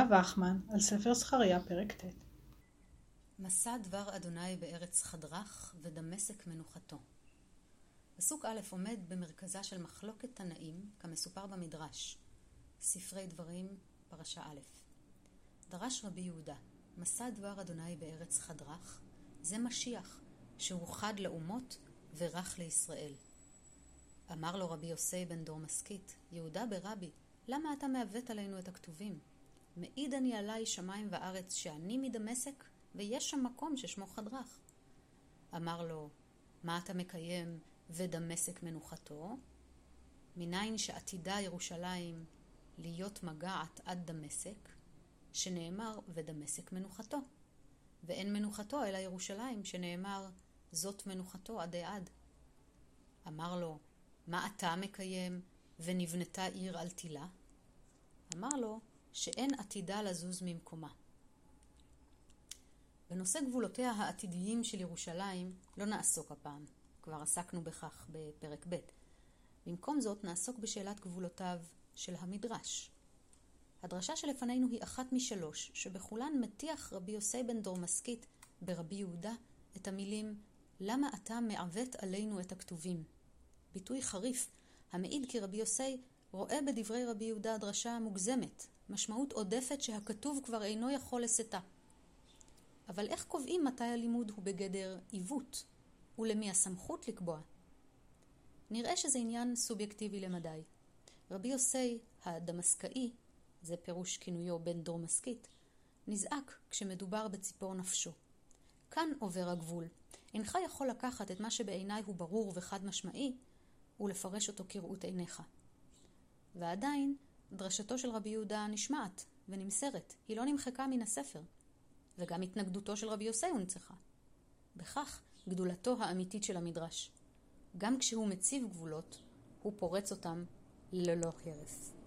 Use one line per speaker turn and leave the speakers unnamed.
הילה וחמן על ספר זכריה פרק ט'.
מסע דבר אדוני בארץ חדרך ודמשק מנוחתו. פסוק א' עומד במרכזה של מחלוקת תנאים כמסופר במדרש, ספרי דברים, פרשה א'. דרש רבי יהודה, מסע דבר אדוני בארץ חדרך, זה משיח, שהוא חד לאומות ורך לישראל. אמר לו רבי יוסי בן דור משכית, יהודה ברבי, למה אתה מעוות עלינו את הכתובים? מעיד אני עלי שמיים וארץ שאני מדמשק, ויש שם מקום ששמו חדרך. אמר לו, מה אתה מקיים ודמשק מנוחתו? מניין שעתידה ירושלים להיות מגעת עד דמשק, שנאמר ודמשק מנוחתו. ואין מנוחתו אלא ירושלים, שנאמר זאת מנוחתו עדי עד. אמר לו, מה אתה מקיים ונבנתה עיר על תילה? אמר לו שאין עתידה לזוז ממקומה. בנושא גבולותיה העתידיים של ירושלים לא נעסוק הפעם, כבר עסקנו בכך בפרק ב'. במקום זאת נעסוק בשאלת גבולותיו של המדרש. הדרשה שלפנינו היא אחת משלוש, שבכולן מטיח רבי יוסי בן דור משכית ברבי יהודה את המילים למה אתה מעוות עלינו את הכתובים? ביטוי חריף, המעיד כי רבי יוסי רואה בדברי רבי יהודה דרשה מוגזמת, משמעות עודפת שהכתוב כבר אינו יכול לשאתה. אבל איך קובעים מתי הלימוד הוא בגדר עיוות, ולמי הסמכות לקבוע? נראה שזה עניין סובייקטיבי למדי. רבי יוסי הדמסקאי, זה פירוש כינויו בן דור משכית, נזעק כשמדובר בציפור נפשו. כאן עובר הגבול. אינך יכול לקחת את מה שבעיניי הוא ברור וחד משמעי, ולפרש אותו כראות עיניך. ועדיין, דרשתו של רבי יהודה נשמעת ונמסרת, היא לא נמחקה מן הספר. וגם התנגדותו של רבי יוסי הונצחה. בכך גדולתו האמיתית של המדרש. גם כשהוא מציב גבולות, הוא פורץ אותם ללא הרף.